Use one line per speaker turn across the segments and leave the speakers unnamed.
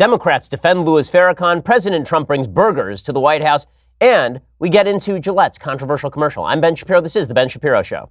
Democrats defend Louis Farrakhan. President Trump brings burgers to the White House. And we get into Gillette's controversial commercial. I'm Ben Shapiro. This is The Ben Shapiro Show.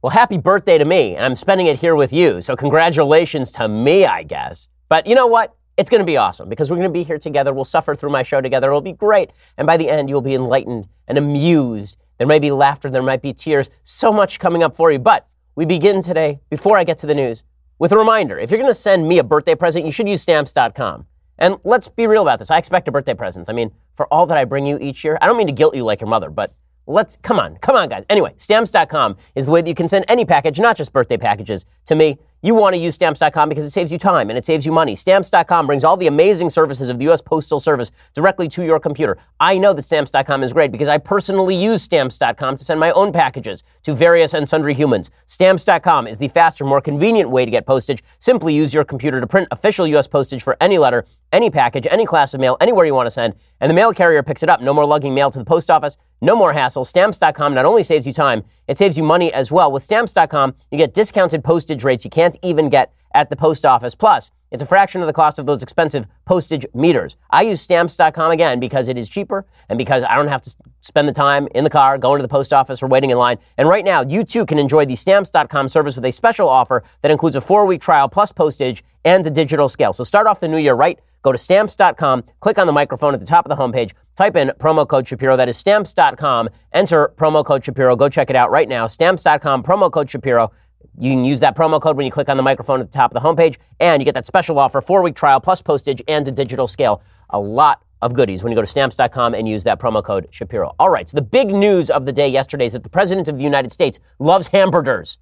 Well, happy birthday to me, and I'm spending it here with you. So, congratulations to me, I guess. But you know what? It's going to be awesome because we're going to be here together. We'll suffer through my show together. It'll be great. And by the end, you'll be enlightened and amused. There might be laughter, there might be tears. So much coming up for you. But we begin today, before I get to the news, with a reminder. If you're going to send me a birthday present, you should use stamps.com. And let's be real about this. I expect a birthday present. I mean, for all that I bring you each year, I don't mean to guilt you like your mother, but let's come on, come on, guys. Anyway, stamps.com is the way that you can send any package, not just birthday packages, to me. You want to use stamps.com because it saves you time and it saves you money. Stamps.com brings all the amazing services of the U.S. Postal Service directly to your computer. I know that stamps.com is great because I personally use stamps.com to send my own packages to various and sundry humans. Stamps.com is the faster, more convenient way to get postage. Simply use your computer to print official U.S. postage for any letter, any package, any class of mail, anywhere you want to send, and the mail carrier picks it up. No more lugging mail to the post office. No more hassle. Stamps.com not only saves you time, it saves you money as well. With Stamps.com, you get discounted postage rates you can't even get at the post office. Plus, it's a fraction of the cost of those expensive postage meters. I use Stamps.com again because it is cheaper and because I don't have to spend the time in the car going to the post office or waiting in line. And right now, you too can enjoy the Stamps.com service with a special offer that includes a four week trial plus postage and a digital scale. So start off the new year right. Go to Stamps.com, click on the microphone at the top of the homepage, type in promo code Shapiro. That is Stamps.com. Enter promo code Shapiro. Go check it out right now. Stamps.com, promo code Shapiro. You can use that promo code when you click on the microphone at the top of the homepage, and you get that special offer, four week trial plus postage and a digital scale. A lot of goodies when you go to stamps.com and use that promo code Shapiro. All right, so the big news of the day yesterday is that the President of the United States loves hamberders,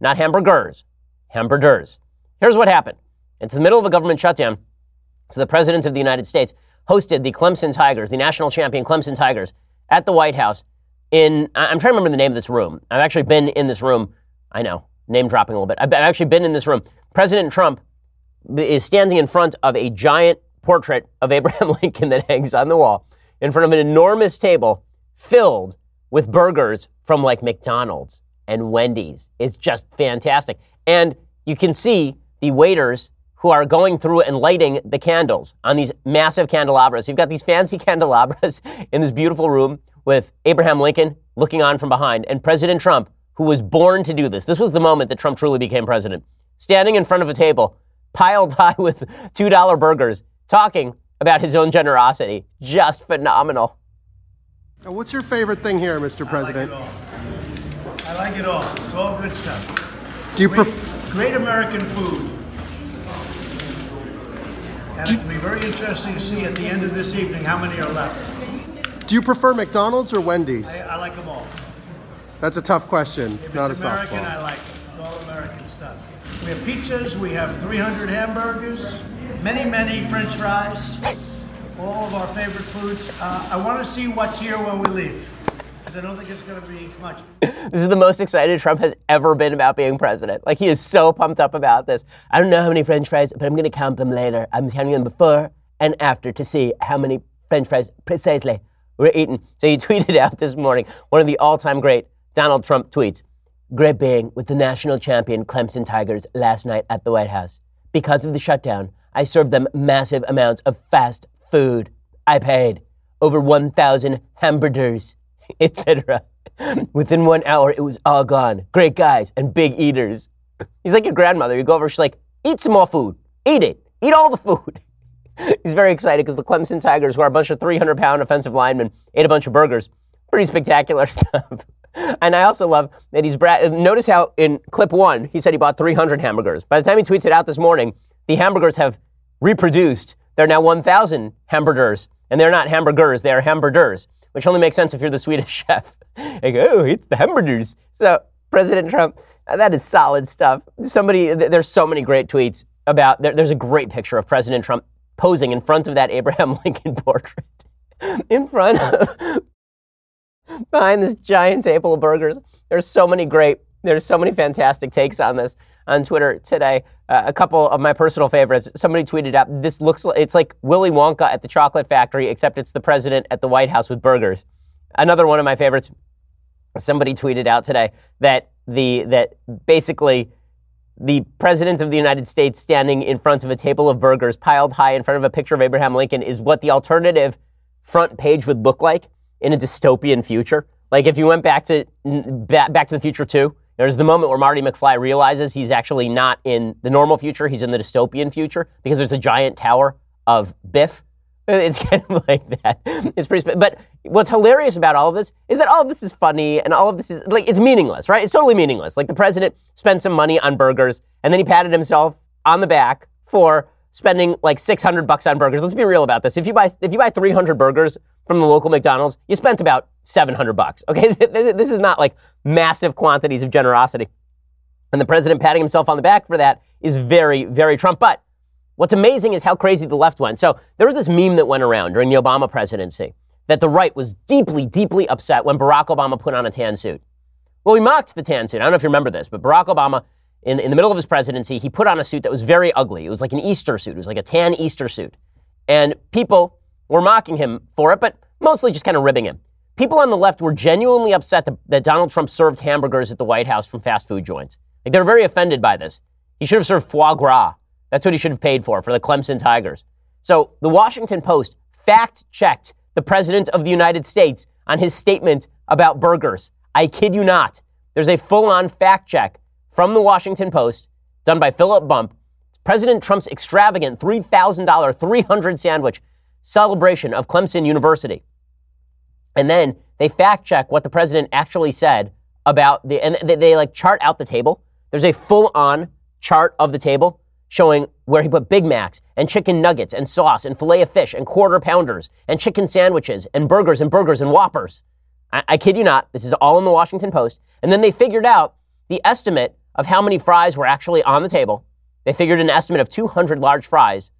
not hamburgers, hamberders. Here's what happened it's the middle of a government shutdown. So the President of the United States hosted the Clemson Tigers, the national champion Clemson Tigers, at the White House. In I'm trying to remember the name of this room. I've actually been in this room. I know, name dropping a little bit. I've actually been in this room. President Trump is standing in front of a giant portrait of Abraham Lincoln that hangs on the wall, in front of an enormous table filled with burgers from like McDonald's and Wendy's. It's just fantastic. And you can see the waiters who are going through and lighting the candles on these massive candelabras. You've got these fancy candelabras in this beautiful room with Abraham Lincoln looking on from behind and President Trump, who was born to do this. This was the moment that Trump truly became president. Standing in front of a table, piled high with $2 burgers, talking about his own generosity. Just phenomenal.
What's your favorite thing here, Mr. President?
I like it all. I like it all. It's all good stuff.
Do you
Great,
pref-
great American food. And it'll be very interesting to see at the end of this evening how many are left.
do you prefer McDonald's or Wendy's?
I, I like them all.
That's a tough question.
If
not a
it's American, I like it. It's all American stuff. We have pizzas, we have 300 hamburgers, many, many french fries, all of our favorite foods. Uh, I want to see what's here when we leave, because I don't think it's going to be much.
This is the most excited Trump has ever been about being president. Like he is so pumped up about this. I don't know how many French fries, but I'm going to count them later. I'm counting them before and after to see how many French fries precisely we're eating. So he tweeted out this morning one of the all-time great Donald Trump tweets. Great being with the national champion Clemson Tigers last night at the White House. Because of the shutdown, I served them massive amounts of fast food. I paid over 1,000 hamberders, etc. Within one hour, it was all gone. Great guys and big eaters. He's like your grandmother. You go over, she's like, eat some more food. Eat it. Eat all the food. He's very excited because the Clemson Tigers, who are a bunch of 300 pound offensive linemen, ate a bunch of burgers. Pretty spectacular stuff. And I also love that he's bra- notice how in clip one he said he bought 300 hamberders. By the time he tweets it out this morning, the hamburgers have reproduced. They're now 1,000 hamberders, and they're not hamburgers; they are hamburgers, which only makes sense if you're the Swedish chef. Like, oh, it's the hamberders. So President Trump, uh, that is solid stuff. Somebody, th- there's so many great tweets about. There, there's a great picture of President Trump posing in front of that Abraham Lincoln portrait, in front of behind this giant table of burgers. There's so many great, there's so many fantastic takes on this on Twitter today. Uh, a couple of my personal favorites. Somebody tweeted out, "This looks, like, it's like Willy Wonka at the chocolate factory, except it's the president at the White House with burgers." Another one of my favorites. somebody tweeted out today that the that basically the president of the United States standing in front of a table of burgers piled high in front of a picture of Abraham Lincoln is what the alternative front page would look like in a dystopian future. Like if you went back to back to the future too, there's the moment where Marty McFly realizes he's actually not in the normal future, he's in the dystopian future because there's a giant tower of Biff it's kind of like that. It's pretty. But what's hilarious about all of this is that all of this is funny and all of this is like it's meaningless, right? It's totally meaningless. Like the president spent some money on burgers and then he patted himself on the back for spending like 600 bucks on burgers. Let's be real about this. If you buy if you buy 300 burgers from the local McDonald's, you spent about 700 bucks. Okay, this is not like massive quantities of generosity. And the president patting himself on the back for that is very, very Trump. But What's amazing is how crazy the left went. So there was this meme that went around during the Obama presidency that the right was deeply, deeply upset when Barack Obama put on a tan suit. Well, we mocked the tan suit. I don't know if you remember this, but Barack Obama, in, in the middle of his presidency, he put on a suit that was very ugly. It was like an Easter suit. It was like a tan Easter suit. And people were mocking him for it, but mostly just kind of ribbing him. People on the left were genuinely upset that, that Donald Trump served hamburgers at the White House from fast food joints. Like, they were very offended by this. He should have served foie gras that's what he should have paid for, for the Clemson Tigers. So the Washington Post fact checked the President of the United States on his statement about burgers. I kid you not. There's a full on fact check from the Washington Post done by Philip Bump. President Trump's extravagant $3,000 300 sandwich celebration of Clemson University. And then they fact check what the president actually said about the, and they, they like chart out the table. There's a full on chart of the table showing where he put Big Macs and chicken nuggets and sauce and filet of fish and quarter pounders and chicken sandwiches and burgers and burgers and whoppers. I, I kid you not, this is all in the Washington Post. And then they figured out the estimate of how many fries were actually on the table. They figured an estimate of 200 large fries.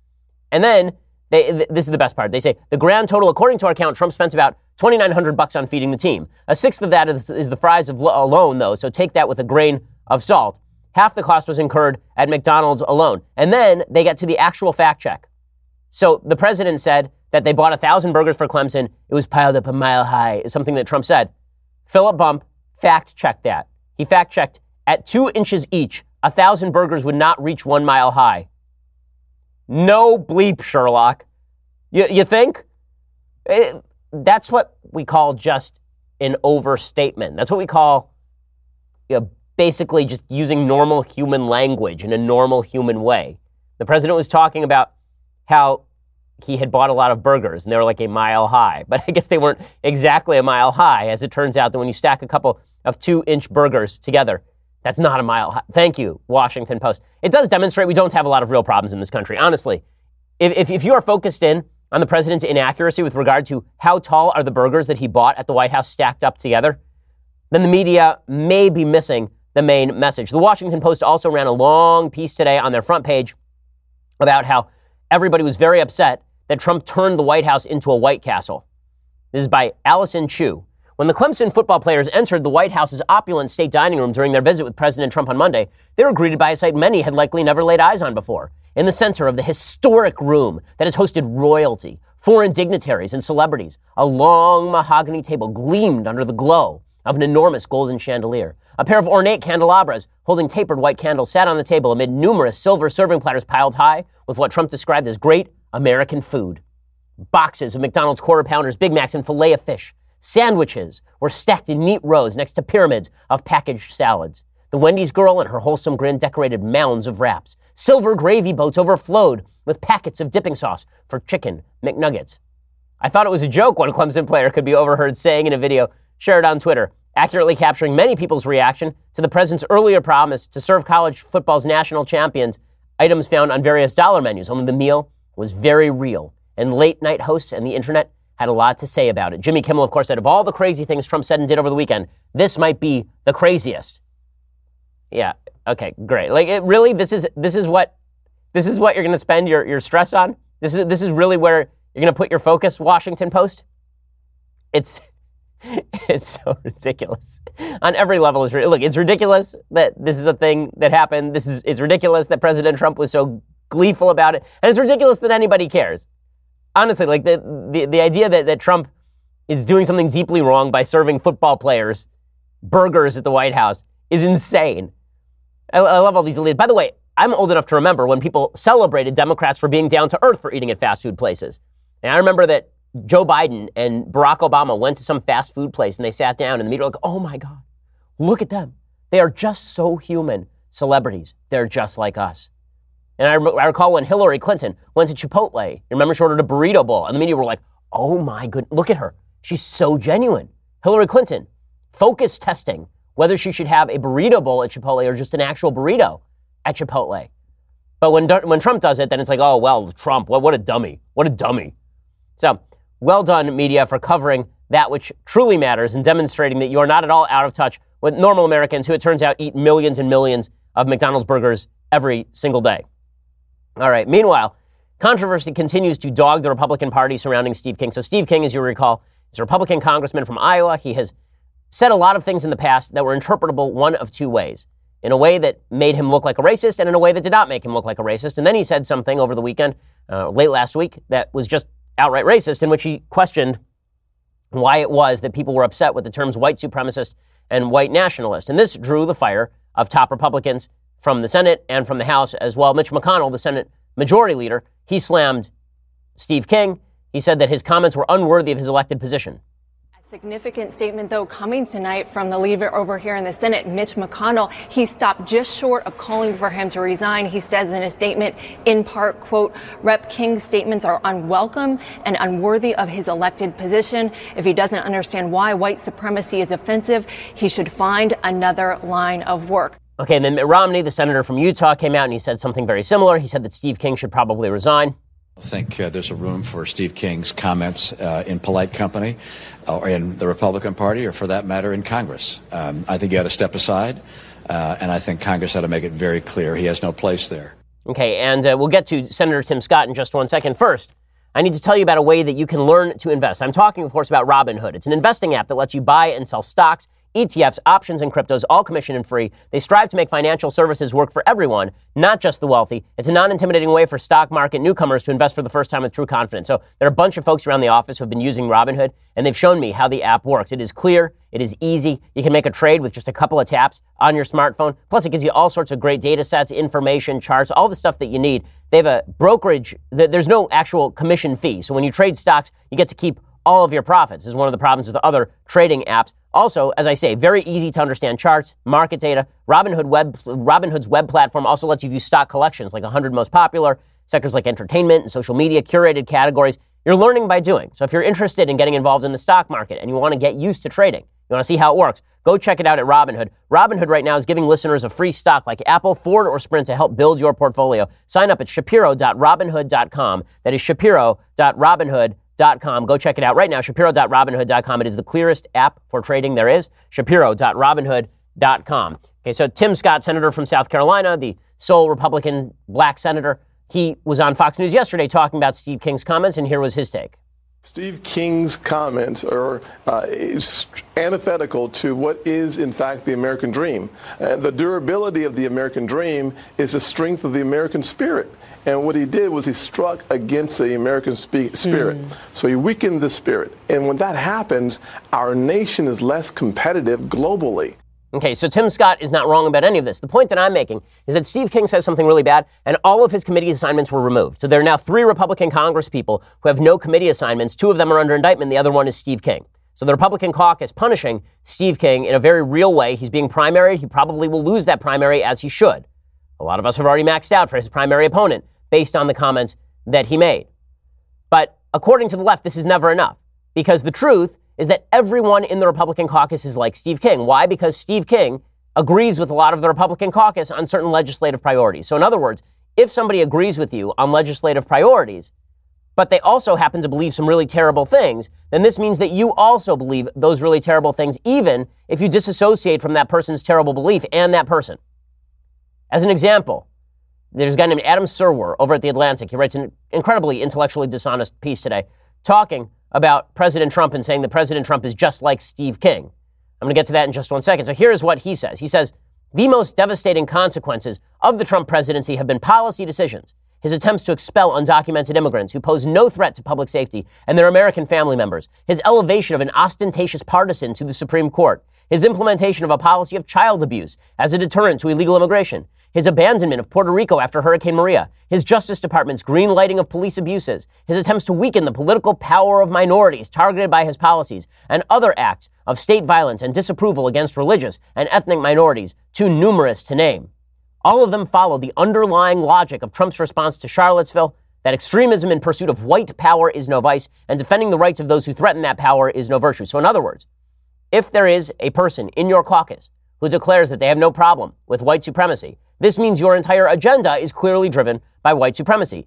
And then they, th- this is the best part. They say the grand total, according to our count, Trump spent about 2,900 bucks on feeding the team. A sixth of that is, is the fries of, alone, though. So take that with a grain of salt. Half the cost was incurred at McDonald's alone. And then they get to the actual fact check. So the president said that they bought a thousand burgers for Clemson. It was piled up a mile high, is something that Trump said. Philip Bump fact checked that. He fact checked at two inches each, a thousand burgers would not reach one mile high. No bleep, Sherlock. You, you think? Eh, that's what we call just an overstatement. That's what we call you know, basically just using normal human language in a normal human way. The president was talking about how he had bought a lot of burgers and they were like a mile high, but I guess they weren't exactly a mile high. As it turns out, that when you stack a couple of two inch burgers together, that's not a mile high. Thank you, Washington Post. It does demonstrate we don't have a lot of real problems in this country, honestly. If, if, if you are focused in on the president's inaccuracy with regard to how tall are the burgers that he bought at the White House stacked up together, then the media may be missing the main message. The Washington Post also ran a long piece today on their front page about how everybody was very upset that Trump turned the White House into a White Castle. This is by Allyson Chiu. When the Clemson football players entered the White House's opulent state dining room during their visit with President Trump on Monday, they were greeted by a sight many had likely never laid eyes on before. In the center of the historic room that has hosted royalty, foreign dignitaries, and celebrities, a long mahogany table gleamed under the glow of an enormous golden chandelier. A pair of ornate candelabras holding tapered white candles sat on the table amid numerous silver serving platters piled high with what Trump described as great American food. Boxes of McDonald's quarter pounders, Big Macs, and filet of fish. Sandwiches were stacked in neat rows next to pyramids of packaged salads. The Wendy's girl and her wholesome grin decorated mounds of wraps. Silver gravy boats overflowed with packets of dipping sauce for chicken McNuggets. I thought it was a joke one Clemson player could be overheard saying in a video shared on Twitter accurately capturing many people's reaction to the president's earlier promise to serve college football's national champions items found on various dollar menus. Only the meal was very real, and late night hosts and the internet had a lot to say about it. Jimmy Kimmel, of course, said of all the crazy things Trump said and did over the weekend, this might be the craziest. Yeah. Okay. Great. Like, it really, this is this is what this is what you're going to spend your your stress on. This is this is really where you're going to put your focus. Washington Post. It's it's so ridiculous on every level. It's look, it's ridiculous that this is a thing that happened. This is it's ridiculous that President Trump was so gleeful about it, and it's ridiculous that anybody cares. Honestly, like the the, the idea that, that Trump is doing something deeply wrong by serving football players burgers at the White House is insane. I, I love all these elites. By the way, I'm old enough to remember when people celebrated Democrats for being down to earth for eating at fast food places. And I remember that Joe Biden and Barack Obama went to some fast food place and they sat down and the media were like, oh my God, look at them. They are just so human celebrities. They're just like us. And I, I recall when Hillary Clinton went to Chipotle. You remember she ordered a burrito bowl, and the media were like, "Oh my good, look at her. She's so genuine." Hillary Clinton, focus testing whether she should have a burrito bowl at Chipotle or just an actual burrito at Chipotle. But when when Trump does it, then it's like, "Oh well, Trump, what, what a dummy, what a dummy." So well done, media, for covering that which truly matters and demonstrating that you are not at all out of touch with normal Americans who, it turns out, eat millions and millions of McDonald's burgers every single day. All right. Meanwhile, controversy continues to dog the Republican Party surrounding Steve King. So, Steve King, as you recall, is a Republican congressman from Iowa. He has said a lot of things in the past that were interpretable one of two ways in a way that made him look like a racist and in a way that did not make him look like a racist. And then he said something over the weekend, uh, late last week, that was just outright racist, in which he questioned why it was that people were upset with the terms white supremacist and white nationalist. And this drew the fire of top Republicans from the Senate and from the House as well. Mitch McConnell, the Senate Majority Leader, he slammed Steve King. He said that his comments were unworthy of his elected position.
Significant statement, though, coming tonight from the leader over here in the Senate, Mitch McConnell. He stopped just short of calling for him to resign. He says in a statement, in part, quote, Rep. King's statements are unwelcome and unworthy of his elected position. If he doesn't understand why white supremacy is offensive, he should find another line of work.
Okay, and then Mitt Romney, the senator from Utah, came out and he said something very similar. He said that Steve King should probably resign.
I think uh, there's a room for Steve King's comments uh, in polite company or in the Republican Party or, for that matter, in Congress. Um, I think he ought to step aside, uh, and I think Congress ought to make it very clear he has no place there.
Okay, and uh, we'll get to Senator Tim Scott in just one second. First, I need to tell you about a way that you can learn to invest. I'm talking, of course, about Robinhood. It's an investing app that lets you buy and sell stocks ETFs, options, and cryptos, all commission and free. They strive to make financial services work for everyone, not just the wealthy. It's a non intimidating way for stock market newcomers to invest for the first time with true confidence. So there are a bunch of folks around the office who have been using Robinhood, and they've shown me how the app works. It is clear, it is easy. You can make a trade with just a couple of taps on your smartphone. Plus, it gives you all sorts of great data sets, information, charts, all the stuff that you need. They have a brokerage, there's no actual commission fee. So when you trade stocks, you get to keep all of your profits. This is one of the problems with other trading apps. Also, as I say, very easy to understand charts, market data. Robinhood web, Robinhood's web platform also lets you view stock collections, like 100 most popular sectors like entertainment and social media, curated categories. You're learning by doing. So if you're interested in getting involved in the stock market and you want to get used to trading, you want to see how it works, go check it out at Robinhood. Robinhood right now is giving listeners a free stock like Apple, Ford, or Sprint to help build your portfolio. Sign up at shapiro.robinhood.com. That is shapiro.robinhood.com Go check it out right now. Shapiro.robinhood.com. It is the clearest app for trading there is. Shapiro.robinhood.com. Okay, so Tim Scott, senator from South Carolina, the sole Republican black senator, he was on Fox News yesterday talking about Steve King's comments, and here was his take.
Steve King's comments are uh, antithetical to what is, in fact, the American dream. Uh, the durability of the American dream is the strength of the American spirit. And what he did was he struck against the American spe- spirit. Mm. So he weakened the spirit. And when that happens, our nation is less competitive globally.
Okay, so Tim Scott is not wrong about any of this. The point that I'm making is that Steve King says something really bad, and all of his committee assignments were removed. So there are now three Republican Congress people who have no committee assignments. Two of them are under indictment, the other one is Steve King. So the Republican caucus punishing Steve King in a very real way. He's being primaried. He probably will lose that primary as he should. A lot of us have already maxed out for his primary opponent based on the comments that he made. But according to the left, this is never enough because the truth is that everyone in the Republican caucus is like Steve King. Why? Because Steve King agrees with a lot of the Republican caucus on certain legislative priorities. So, in other words, if somebody agrees with you on legislative priorities, but they also happen to believe some really terrible things, then this means that you also believe those really terrible things, even if you disassociate from that person's terrible belief and that person. As an example, there's a guy named Adam Serwer over at The Atlantic. He writes an incredibly intellectually dishonest piece today talking about President Trump and saying that President Trump is just like Steve King. I'm going to get to that in just one second. So here's what he says. He says, the most devastating consequences of the Trump presidency have been policy decisions. his attempts to expel undocumented immigrants who pose no threat to public safety and their American family members, his elevation of an ostentatious partisan to the Supreme Court, his implementation of a policy of child abuse as a deterrent to illegal immigration, his abandonment of Puerto Rico after Hurricane Maria, his Justice Department's green lighting of police abuses, his attempts to weaken the political power of minorities targeted by his policies, and other acts of state violence and disapproval against religious and ethnic minorities, too numerous to name. All of them follow the underlying logic of Trump's response to Charlottesville that extremism in pursuit of white power is no vice and defending the rights of those who threaten that power is no virtue. So, in other words, if there is a person in your caucus who declares that they have no problem with white supremacy, this means your entire agenda is clearly driven by white supremacy.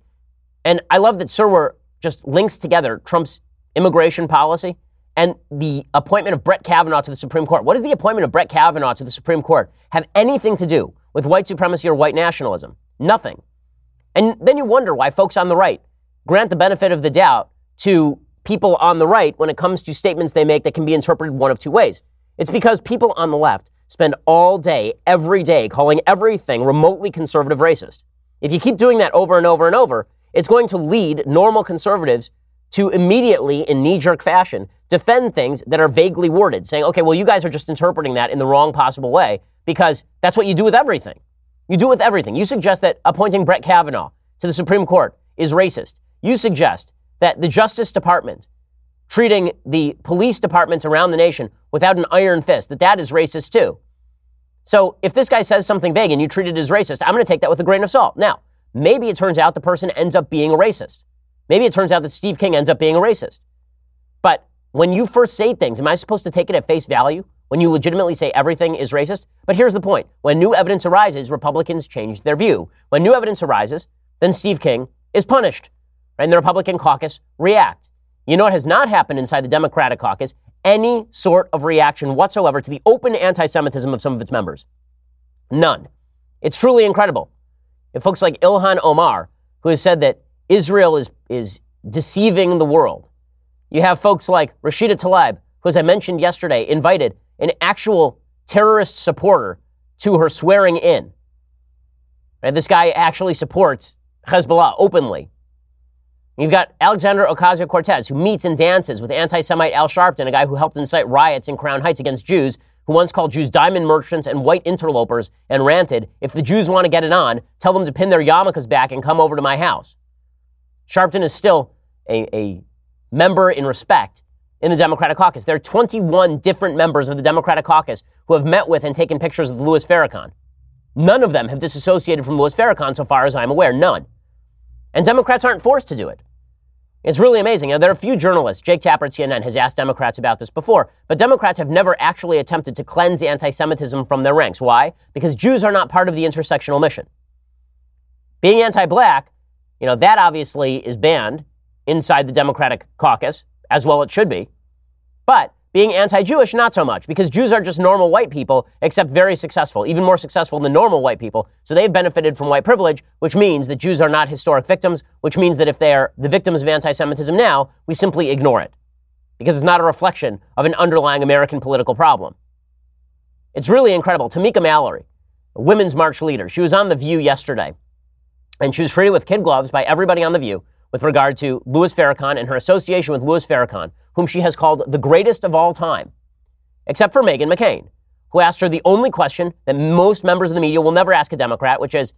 And I love that Serwer just links together Trump's immigration policy and the appointment of Brett Kavanaugh to the Supreme Court. What does the appointment of Brett Kavanaugh to the Supreme Court have anything to do with white supremacy or white nationalism. Nothing. And then you wonder why folks on the right grant the benefit of the doubt to people on the right when it comes to statements they make that can be interpreted one of two ways. It's because people on the left spend all day, every day, calling everything remotely conservative racist. If you keep doing that over and over and over, it's going to lead normal conservatives to immediately, in knee jerk fashion, defend things that are vaguely worded, saying, okay, well, you guys are just interpreting that in the wrong possible way because that's what you do with everything. You do it with everything. You suggest that appointing Brett Kavanaugh to the Supreme Court is racist. You suggest that the Justice Department treating the police departments around the nation without an iron fist, that that is racist too. So if this guy says something vague and you treat it as racist, I'm going to take that with a grain of salt. Now, maybe it turns out the person ends up being a racist. Maybe it turns out that Steve King ends up being a racist. But when you first say things, am I supposed to take it at face value? when you legitimately say everything is racist. But here's the point when new evidence arises, Republicans change their view. When new evidence arises, then Steve King is punished. And the Republican caucus react. You know what has not happened inside the Democratic caucus? Any sort of reaction whatsoever to the open anti Semitism of some of its members. None. It's truly incredible. If folks like Ilhan Omar, who has said that Israel is, is deceiving the world, you have folks like Rashida Tlaib, who, as I mentioned yesterday, invited an actual terrorist supporter to her swearing in. And this guy actually supports Hezbollah openly. You've got Alexandria Ocasio Cortez, who meets and dances with anti Semite Al Sharpton, a guy who helped incite riots in Crown Heights against Jews, who once called Jews diamond merchants and white interlopers and ranted, if the Jews want to get it on, tell them to pin their yarmulkes back and come over to my house. Sharpton is still a, a member in respect in the Democratic caucus. There are 21 different members of the Democratic caucus who have met with and taken pictures of Louis Farrakhan. None of them have disassociated from Louis Farrakhan, so far as I'm aware. None. And Democrats aren't forced to do it. It's really amazing. Know, there are a few journalists, Jake Tapper at CNN has asked Democrats about this before, but Democrats have never actually attempted to cleanse anti Semitism from their ranks. Why? Because Jews are not part of the intersectional mission. Being anti black, you know, that obviously is banned inside the Democratic caucus as well it should be. But being anti Jewish, not so much, because Jews are just normal white people, except very successful, even more successful than normal white people. So they've benefited from white privilege, which means that Jews are not historic victims, which means that if they are the victims of anti Semitism now, we simply ignore it, because it's not a reflection of an underlying American political problem. It's really incredible. Tamika Mallory, a women's march leader, she was on The View yesterday, and she was treated with kid gloves by everybody on The View with regard to Louis Farrakhan and her association with Louis Farrakhan, whom she has called the greatest of all time, except for Meghan McCain, who asked her the only question that most members of the media will never ask a Democrat, which is,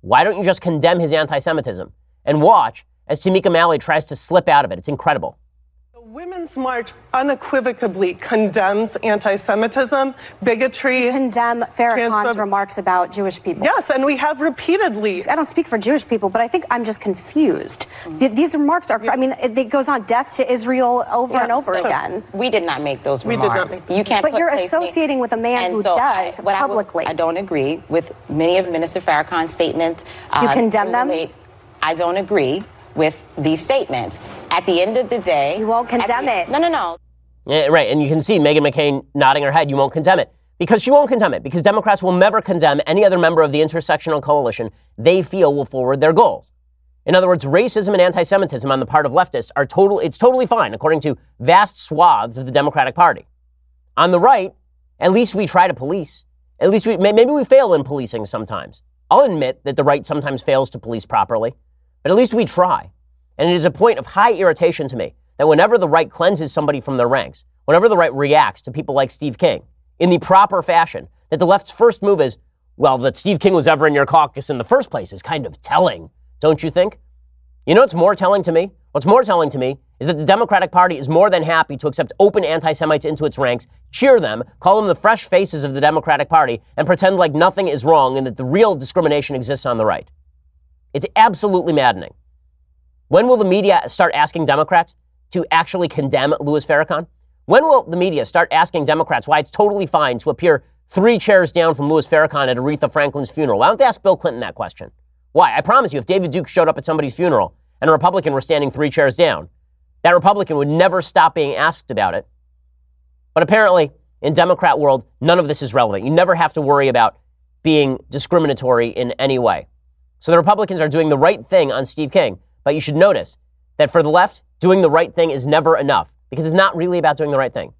why don't you just condemn his anti Semitism? And watch as Tamika Mallory tries to slip out of it. It's incredible.
Women's March unequivocally condemns anti Semitism, bigotry.
condemn Farrakhan's remarks about Jewish people.
Yes, and we have repeatedly.
I don't speak for Jewish people, but I think I'm just confused. Mm-hmm. These remarks are, I mean, it goes on death to Israel over and over so again.
We did not make those remarks. we.
Did not make
you can't
But you're associating me. with a man
and
who
so
does
I,
publicly.
I, I, don't agree with many of Minister Farrakhan's statements.
Do you uh, condemn them?
I don't agree with these statements. At the end of the day,
you won't condemn
the,
it.
No, no, no.
Yeah, right. And you can see Meghan McCain nodding her head. You won't condemn it because she won't condemn it because Democrats will never condemn any other member of the intersectional coalition they feel will forward their goals. In other words, racism and anti-Semitism on the part of leftists are total, it's totally fine according to vast swaths of the Democratic Party. On the right, at least we try to police. At least we, maybe we fail in policing sometimes. I'll admit that the right sometimes fails to police properly. But at least we try. And it is a point of high irritation to me that whenever the right cleanses somebody from their ranks, whenever the right reacts to people like Steve King in the proper fashion, that the left's first move is, well, that Steve King was ever in your caucus in the first place is kind of telling, don't you think? You know what's more telling to me? What's more telling to me is that the Democratic Party is more than happy to accept open anti Semites into its ranks, cheer them, call them the fresh faces of the Democratic Party, and pretend like nothing is wrong and that the real discrimination exists on the right. It's absolutely maddening. When will the media start asking Democrats to actually condemn Louis Farrakhan? When will the media start asking Democrats why it's totally fine to appear three chairs down from Louis Farrakhan at Aretha Franklin's funeral? Why don't they ask Bill Clinton that question? Why? I promise you, if David Duke showed up at somebody's funeral and a Republican were standing three chairs down, that Republican would never stop being asked about it. But apparently, in Democrat world, none of this is relevant. You never have to worry about being discriminatory in any way. So the Republicans are doing the right thing on Steve King. But you should notice that for the left, doing the right thing is never enough because it's not really about doing the right thing.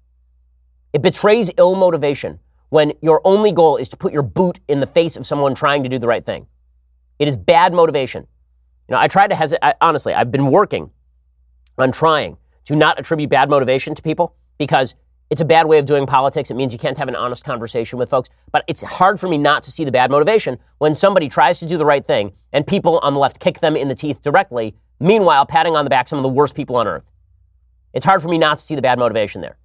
It betrays ill motivation when your only goal is to put your boot in the face of someone trying to do the right thing. It is bad motivation. You know, I tried to hesitate. Honestly, I've been working on trying to not attribute bad motivation to people because it's a bad way of doing politics. It means you can't have an honest conversation with folks. But it's hard for me not to see the bad motivation when somebody tries to do the right thing and people on the left kick them in the teeth directly, meanwhile, patting on the back some of the worst people on earth. It's hard for me not to see the bad motivation there.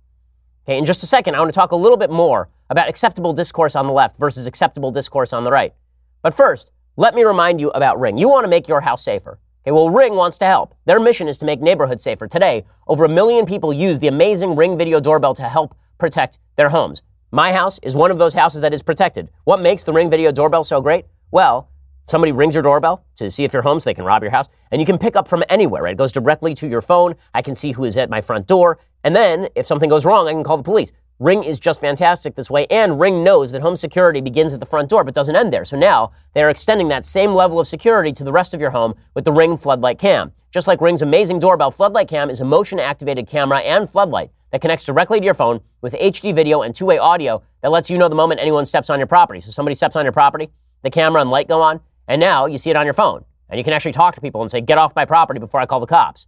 Okay, in just a second, I want to talk a little bit more about acceptable discourse on the left versus acceptable discourse on the right. But first, let me remind you about Ring. You want to make your house safer. Okay, well, Ring wants to help. Their mission is to make neighborhoods safer. Today, over a million people use the amazing Ring video doorbell to help protect their homes. My house is one of those houses that is protected. What makes the Ring video doorbell so great? Well, somebody rings your doorbell to see if you're home so they can rob your house, and you can pick up from anywhere, right? It goes directly to your phone. I can see who is at my front door. And then, if something goes wrong, I can call the police. Ring is just fantastic this way, and Ring knows that home security begins at the front door but doesn't end there. So now they are extending that same level of security to the rest of your home with the Ring Floodlight Cam. Just like Ring's amazing doorbell, Floodlight Cam is a motion activated camera and floodlight that connects directly to your phone with HD video and two way audio that lets you know the moment anyone steps on your property. So somebody steps on your property, the camera and light go on, and now you see it on your phone. And you can actually talk to people and say, get off my property before I call the cops.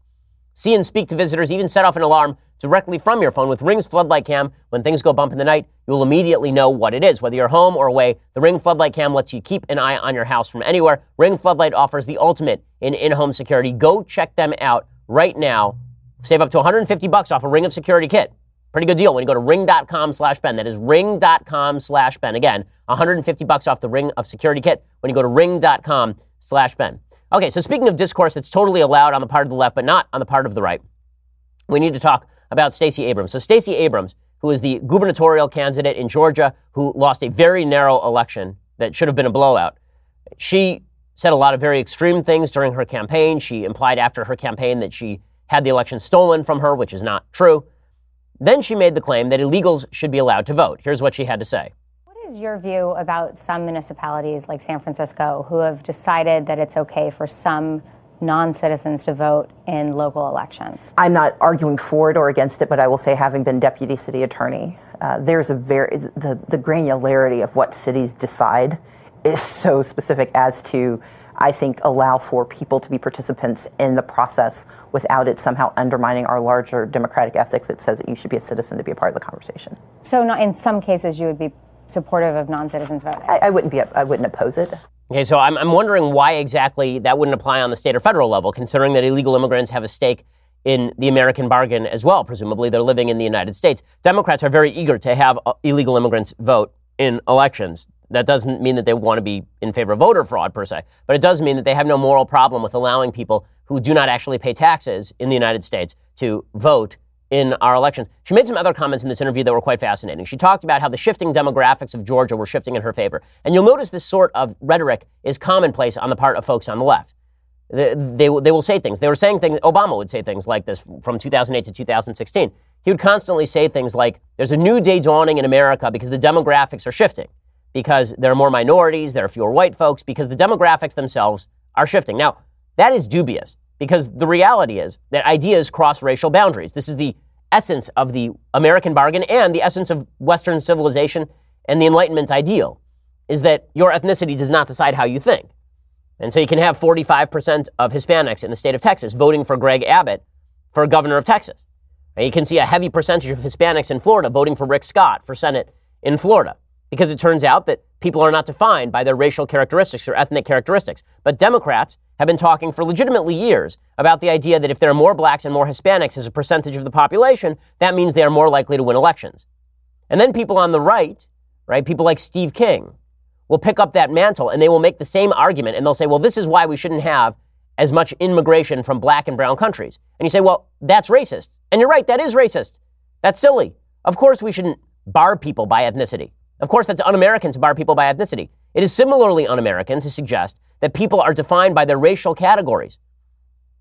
See and speak to visitors, even set off an alarm directly from your phone with Ring's floodlight cam. When things go bump in the night, you will immediately know what it is. Whether you're home or away, the Ring floodlight cam lets you keep an eye on your house from anywhere. Ring floodlight offers the ultimate in in-home security. Go check them out right now. Save up to 150 bucks off a Ring of Security kit. Pretty good deal when you go to ring.com slash Ben. That is ring.com slash Ben. Again, 150 bucks off the Ring of Security kit when you go to ring.com slash Ben. Okay, so speaking of discourse that's totally allowed on the part of the left, but not on the part of the right, we need to talk about Stacey Abrams. So Stacey Abrams, who is the gubernatorial candidate in Georgia, who lost a very narrow election that should have been a blowout, she said a lot of very extreme things during her campaign. She implied after her campaign that she had the election stolen from her, which is not true. Then she made the claim that illegals should be allowed to vote. Here's what she had to say.
What is your view about some municipalities like San Francisco who have decided that it's okay for some non citizens to vote in local elections?
I'm not arguing for it or against it, but I will say, having been deputy city attorney, uh, there's a very the, the granularity of what cities decide is so specific as to I think allow for people to be participants in the process without it somehow undermining our larger democratic ethic that says that you should be a citizen to be a part of the conversation.
So, not, in some cases, you would be supportive of non-citizens voting.
I, I wouldn't be. I wouldn't oppose it.
Okay, so I'm, I'm wondering why exactly that wouldn't apply on the state or federal level, considering that illegal immigrants have a stake in the American bargain as well. Presumably, they're living in the United States. Democrats are very eager to have uh, illegal immigrants vote in elections. That doesn't mean that they want to be in favor of voter fraud per se, but it does mean that they have no moral problem with allowing people who do not actually pay taxes in the United States to vote in our elections. She made some other comments in this interview that were quite fascinating. She talked about how the shifting demographics of Georgia were shifting in her favor. And you'll notice this sort of rhetoric is commonplace on the part of folks on the left. They, they, they will say things. They were saying things, Obama would say things like this from 2008 to 2016. He would constantly say things like, there's a new day dawning in America because the demographics are shifting because there are more minorities, there are fewer white folks, because the demographics themselves are shifting. Now, that is dubious because the reality is that ideas cross racial boundaries. This is the essence of the American bargain and the essence of Western civilization and the Enlightenment ideal is that your ethnicity does not decide how you think. And so you can have 45% of Hispanics in the state of Texas voting for Greg Abbott for governor of Texas. And you can see a heavy percentage of Hispanics in Florida voting for Rick Scott for Senate in Florida because it turns out that people are not defined by their racial characteristics or ethnic characteristics. But Democrats have been talking for legitimately years about the idea that if there are more blacks and more Hispanics as a percentage of the population, that means they are more likely to win elections. And then people on the right, right, people like Steve King, will pick up that mantle and they will make the same argument and they'll say, well, this is why we shouldn't have as much immigration from black and brown countries. And you say, well, that's racist. And you're right, that is racist. That's silly. Of course, we shouldn't bar people by ethnicity. Of course, that's un American to bar people by ethnicity. It is similarly un American to suggest that people are defined by their racial categories.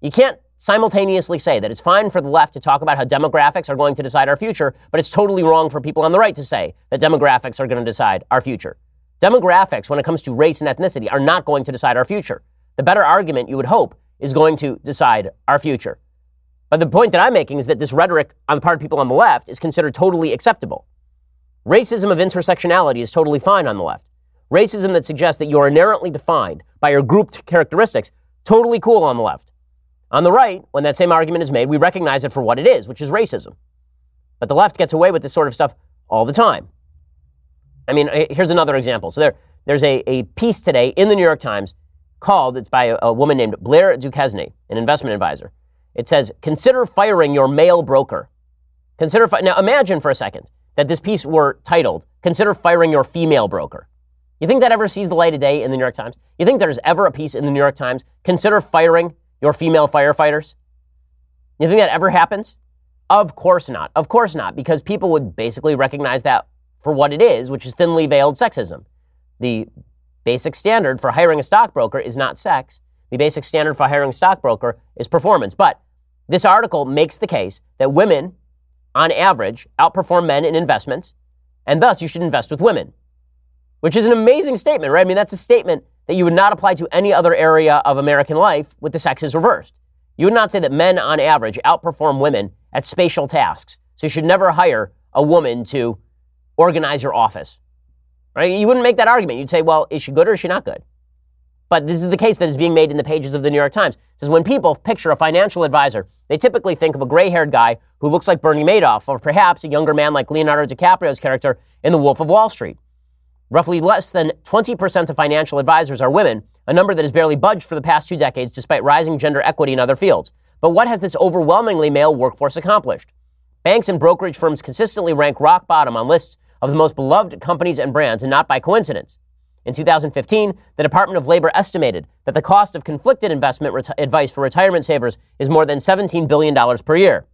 You can't simultaneously say that it's fine for the left to talk about how demographics are going to decide our future, but it's totally wrong for people on the right to say that demographics are going to decide our future. Demographics, when it comes to race and ethnicity, are not going to decide our future. The better argument, you would hope, is going to decide our future. But the point that I'm making is that this rhetoric on the part of people on the left is considered totally acceptable. Racism of intersectionality is totally fine on the left. Racism that suggests that you are inherently defined by your grouped characteristics, totally cool on the left. On the right, when that same argument is made, we recognize it for what it is, which is racism. But the left gets away with this sort of stuff all the time. I mean, here's another example. So there, there's a, a piece today in the New York Times called, it's by a, a woman named Blair duQuesnay, an investment advisor. It says, consider firing your male broker. Consider, fi- now imagine for a second that this piece were titled, consider firing your female broker. You think that ever sees the light of day in the New York Times? You think there's ever a piece in the New York Times, consider firing your female firefighters? You think that ever happens? Of course not. Of course not, because people would basically recognize that for what it is, which is thinly veiled sexism. The basic standard for hiring a stockbroker is not sex. The basic standard for hiring a stockbroker is performance. But this article makes the case that women, on average, outperform men in investments, and thus you should invest with women, which is an amazing statement, right? I mean, that's a statement that you would not apply to any other area of American life with the sexes reversed. You would not say that men, on average, outperform women at spatial tasks. So you should never hire a woman to organize your office. Right? You wouldn't make that argument. You'd say, well, is she good or is she not good? But this is the case that is being made in the pages of the New York Times. It says when people picture a financial advisor, they typically think of a gray haired guy who looks like Bernie Madoff, or perhaps a younger man like Leonardo DiCaprio's character in The Wolf of Wall Street. Roughly less than 20% of financial advisors are women, a number that has barely budged for the past two decades despite rising gender equity in other fields. But what has this overwhelmingly male workforce accomplished? Banks and brokerage firms consistently rank rock bottom on lists of the most beloved companies and brands, and not by coincidence. In 2015, the Department of Labor estimated that the cost of conflicted investment reti- advice for retirement savers is more than $17 billion per year.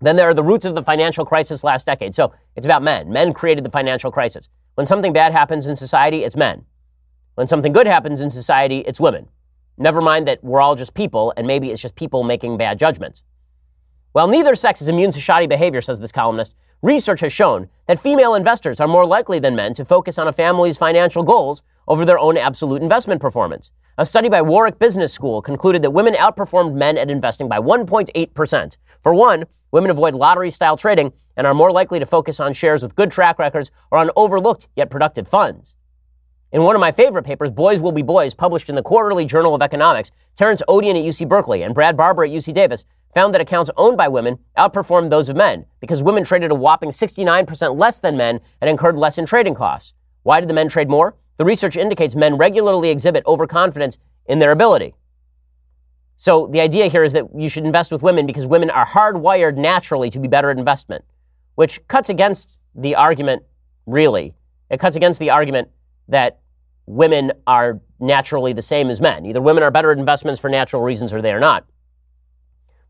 Then there are the roots of the financial crisis last decade. So it's about men. Men created the financial crisis. When something bad happens in society, it's men. When something good happens in society, it's women. Never mind that we're all just people, and maybe it's just people making bad judgments. While neither sex is immune to shoddy behavior, says this columnist, Research has shown that female investors are more likely than men to focus on a family's financial goals over their own absolute investment performance. A study by Warwick Business School concluded that women outperformed men at investing by 1.8%. For one, women avoid lottery style trading and are more likely to focus on shares with good track records or on overlooked yet productive funds. In one of my favorite papers, Boys Will Be Boys, published in the Quarterly Journal of Economics, Terrance Odean at UC Berkeley and Brad Barber at UC Davis found that accounts owned by women outperformed those of men because women traded a whopping 69% less than men and incurred less in trading costs. Why did the men trade more? The research indicates men regularly exhibit overconfidence in their ability. So the idea here is that you should invest with women because women are hardwired naturally to be better at investment, which cuts against the argument, really. It cuts against the argument that women are naturally the same as men. Either women are better at investments for natural reasons or they are not.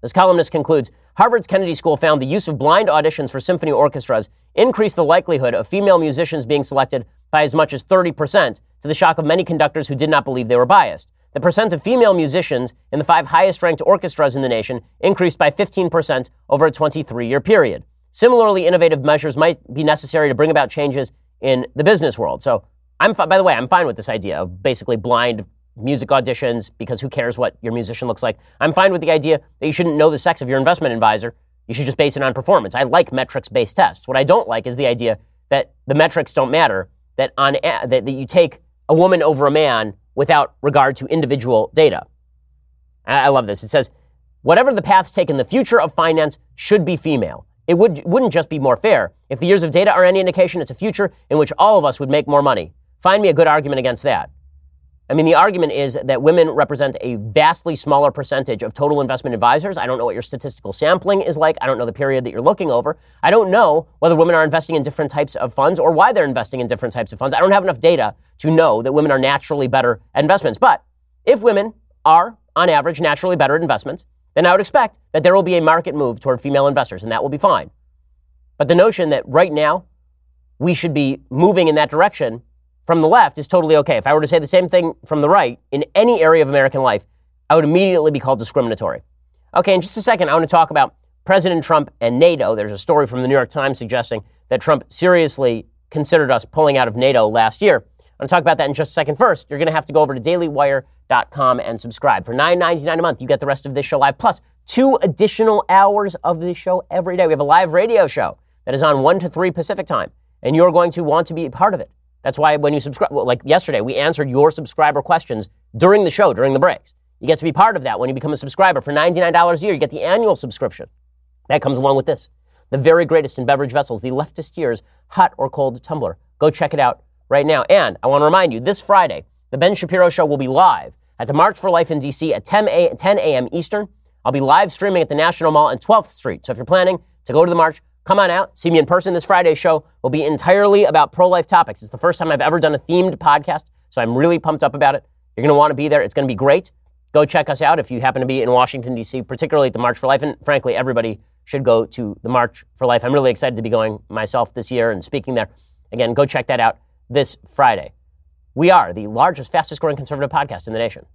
This columnist concludes Harvard's Kennedy School found the use of blind auditions for symphony orchestras increased the likelihood of female musicians being selected by as much as 30%, to the shock of many conductors who did not believe they were biased. The percent of female musicians in the five highest ranked orchestras in the nation increased by 15% over a 23 year period. Similarly, innovative measures might be necessary to bring about changes in the business world. So, I'm, by the way, I'm fine with this idea of basically blind music auditions because who cares what your musician looks like. I'm fine with the idea that you shouldn't know the sex of your investment advisor. You should just base it on performance. I like metrics based tests. What I don't like is the idea that the metrics don't matter, that, on, that, that you take a woman over a man without regard to individual data. I love this. It says, whatever the paths taken, the future of finance should be female. It would, wouldn't just be more fair. If the years of data are any indication, it's a future in which all of us would make more money. Find me a good argument against that. I mean, the argument is that women represent a vastly smaller percentage of total investment advisors. I don't know what your statistical sampling is like. I don't know the period that you're looking over. I don't know whether women are investing in different types of funds or why they're investing in different types of funds. I don't have enough data to know that women are naturally better at investments. But if women are, on average, naturally better at investments, then I would expect that there will be a market move toward female investors, and that will be fine. But the notion that right now we should be moving in that direction from the left is totally okay. If I were to say the same thing from the right in any area of American life, I would immediately be called discriminatory. Okay, in just a second, I want to talk about President Trump and NATO. There's a story from the New York Times suggesting that Trump seriously considered us pulling out of NATO last year. I'm going to talk about that in just a second. First, you're going to have to go over to dailywire.com and subscribe. For $9.99 a month, you get the rest of this show live, plus two additional hours of this show every day. We have a live radio show that is on 1 to 3 Pacific time, and you're going to want to be a part of it. That's why when you subscribe, well, like yesterday, we answered your subscriber questions during the show, during the breaks. You get to be part of that when you become a subscriber. For $99 a year, you get the annual subscription. That comes along with this. The very greatest in beverage vessels, the leftist tears hot or cold tumbler. Go check it out right now. And I want to remind you, this Friday, the Ben Shapiro Show will be live at the March for Life in D.C. at 10 a.m. Eastern. I'll be live streaming at the National Mall on 12th Street. So if you're planning to go to the march, Come on out, see me in person. This Friday show will be entirely about pro life topics. It's the first time I've ever done a themed podcast, so I'm really pumped up about it. You're going to want to be there. It's going to be great. Go check us out if you happen to be in Washington, D.C., particularly at the March for Life. And frankly, everybody should go to the March for Life. I'm really excited to be going myself this year and speaking there. Again, go check that out this Friday. We are the largest, fastest growing conservative podcast in the nation.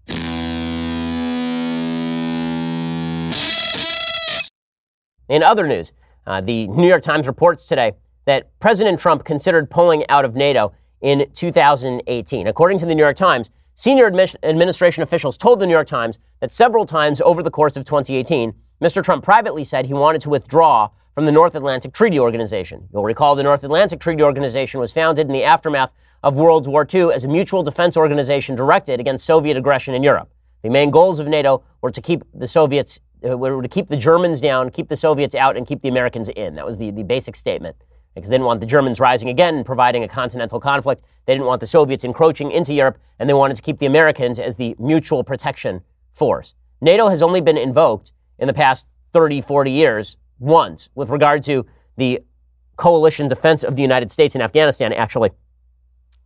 In other news, uh, the New York Times reports today that President Trump considered pulling out of NATO in 2018. According to the New York Times, senior admi- administration officials told the New York Times that several times over the course of 2018, Mr. Trump privately said he wanted to withdraw from the North Atlantic Treaty Organization. You'll recall the North Atlantic Treaty Organization was founded in the aftermath of World War II as a mutual defense organization directed against Soviet aggression in Europe. The main goals of NATO were to keep the Soviets uh, were to keep the Germans down, keep the Soviets out, and keep the Americans in. That was the, the basic statement. Because they didn't want the Germans rising again and providing a continental conflict. They didn't want the Soviets encroaching into Europe, and they wanted to keep the Americans as the mutual protection force. NATO has only been invoked in the past 30, 40 years once with regard to the coalition defense of the United States in Afghanistan, actually.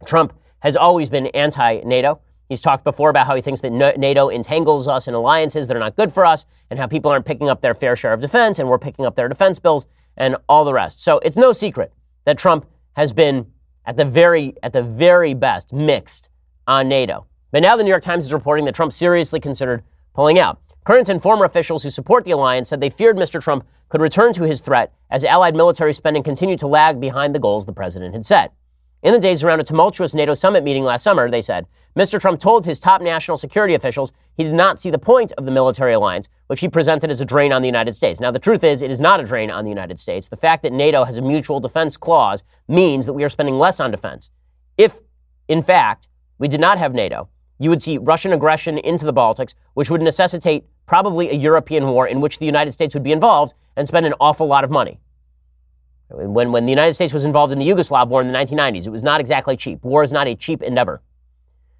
Trump has always been anti NATO. He's talked before about how he thinks that NATO entangles us in alliances that are not good for us and how people aren't picking up their fair share of defense and we're picking up their defense bills and all the rest. So it's no secret that Trump has been at the very, at the very best mixed on NATO. But now the New York Times is reporting that Trump seriously considered pulling out. Current and former officials who support the alliance said they feared Mr. Trump could return to his threat as allied military spending continued to lag behind the goals the president had set. In the days around a tumultuous NATO summit meeting last summer, they said, Mr. Trump told his top national security officials he did not see the point of the military alliance, which he presented as a drain on the United States. Now, the truth is, it is not a drain on the United States. The fact that NATO has a mutual defense clause means that we are spending less on defense. If, in fact, we did not have NATO, you would see Russian aggression into the Baltics, which would necessitate probably a European war in which the United States would be involved and spend an awful lot of money. When, when the United States was involved in the Yugoslav war in the 1990s, it was not exactly cheap. War is not a cheap endeavor.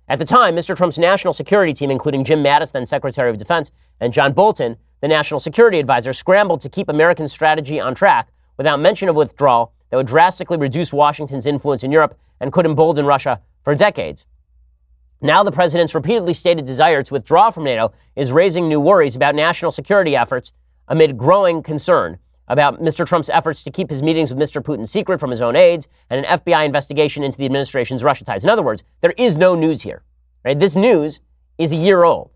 At the time, Mr. Trump's national security team, including Jim Mattis, then Secretary of Defense, and John Bolton, the national security advisor, scrambled to keep American strategy on track without mention of withdrawal that would drastically reduce Washington's influence in Europe and could embolden Russia for decades. Now, the president's repeatedly stated desire to withdraw from NATO is raising new worries about national security efforts amid growing concern about Mr. Trump's efforts to keep his meetings with Mr. Putin secret from his own aides and an FBI investigation into the administration's Russia ties. In other words, there is no news here. Right? This news is a year old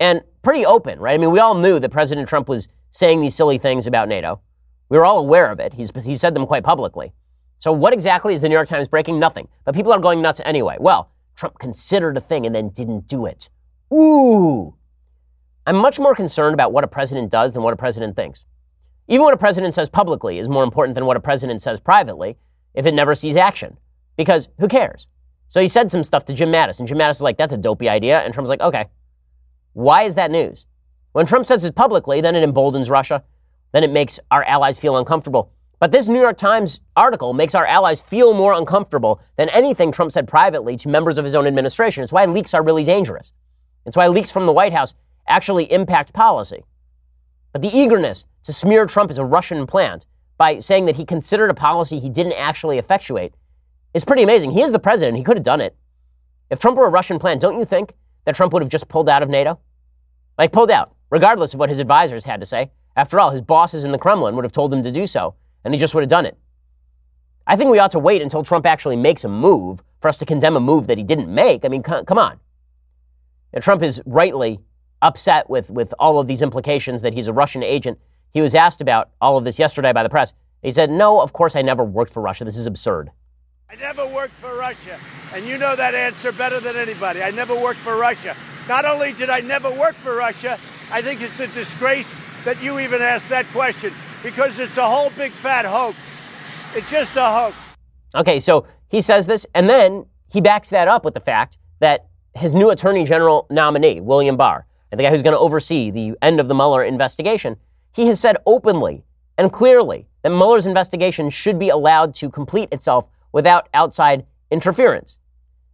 and pretty open, right? I mean, we all knew that President Trump was saying these silly things about NATO. We were all aware of it. He's, he said them quite publicly. So, what exactly is the New York Times breaking? Nothing. But people are going nuts anyway. Well, Trump considered a thing and then didn't do it. Ooh. I'm much more concerned about what a president does than what a president thinks. Even what a president says publicly is more important than what a president says privately if it never sees action. Because who cares? So he said some stuff to Jim Mattis, and Jim Mattis is like, that's a dopey idea. And Trump's like, okay. Why is that news? When Trump says it publicly, then it emboldens Russia. Then it makes our allies feel uncomfortable. But this New York Times article makes our allies feel more uncomfortable than anything Trump said privately to members of his own administration. It's why leaks are really dangerous. It's why leaks from the White House actually impact policy. But the eagerness to smear Trump as a Russian plant by saying that he considered a policy he didn't actually effectuate is pretty amazing. He is the president. He could have done it. If Trump were a Russian plant, don't you think that Trump would have just pulled out of NATO? Like, pulled out, regardless of what his advisors had to say. After all, his bosses in the Kremlin would have told him to do so, and he just would have done it. I think we ought to wait until Trump actually makes a move for us to condemn a move that he didn't make. I mean, come on. And Trump is rightly upset with, with all of these implications that he's a Russian agent. He was asked about all of this yesterday by the press. He said, No, of course I never worked for Russia. This is absurd.
I never worked for Russia. And you know that answer better than anybody. I never worked for Russia. Not only did I never work for Russia, I think it's a disgrace that you even asked that question because it's a whole big fat hoax. It's just a hoax.
Okay, so he says this, and then he backs that up with the fact that his new attorney general nominee, William Barr, and the guy who's going to oversee the end of the Mueller investigation, he has said openly and clearly that Mueller's investigation should be allowed to complete itself without outside interference.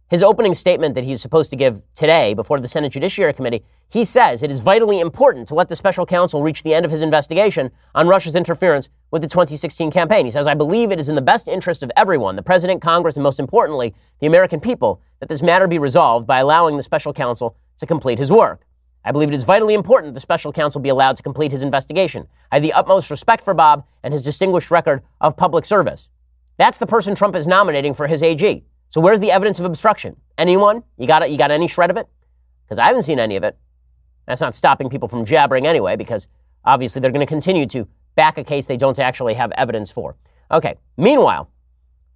His opening statement that he's supposed to give today before the Senate Judiciary Committee, he says it is vitally important to let the special counsel reach the end of his investigation on Russia's interference with the 2016 campaign. He says, I believe it is in the best interest of everyone, the President, Congress, and most importantly, the American people, that this matter be resolved by allowing the special counsel to complete his work. I believe it is vitally important that the special counsel be allowed to complete his investigation. I have the utmost respect for Bob and his distinguished record of public service. That's the person Trump is nominating for his AG. So where's the evidence of obstruction? Anyone? You got it? You got any shred of it? Because I haven't seen any of it. That's not stopping people from jabbering anyway, because obviously they're going to continue to back a case they don't actually have evidence for. Okay. Meanwhile,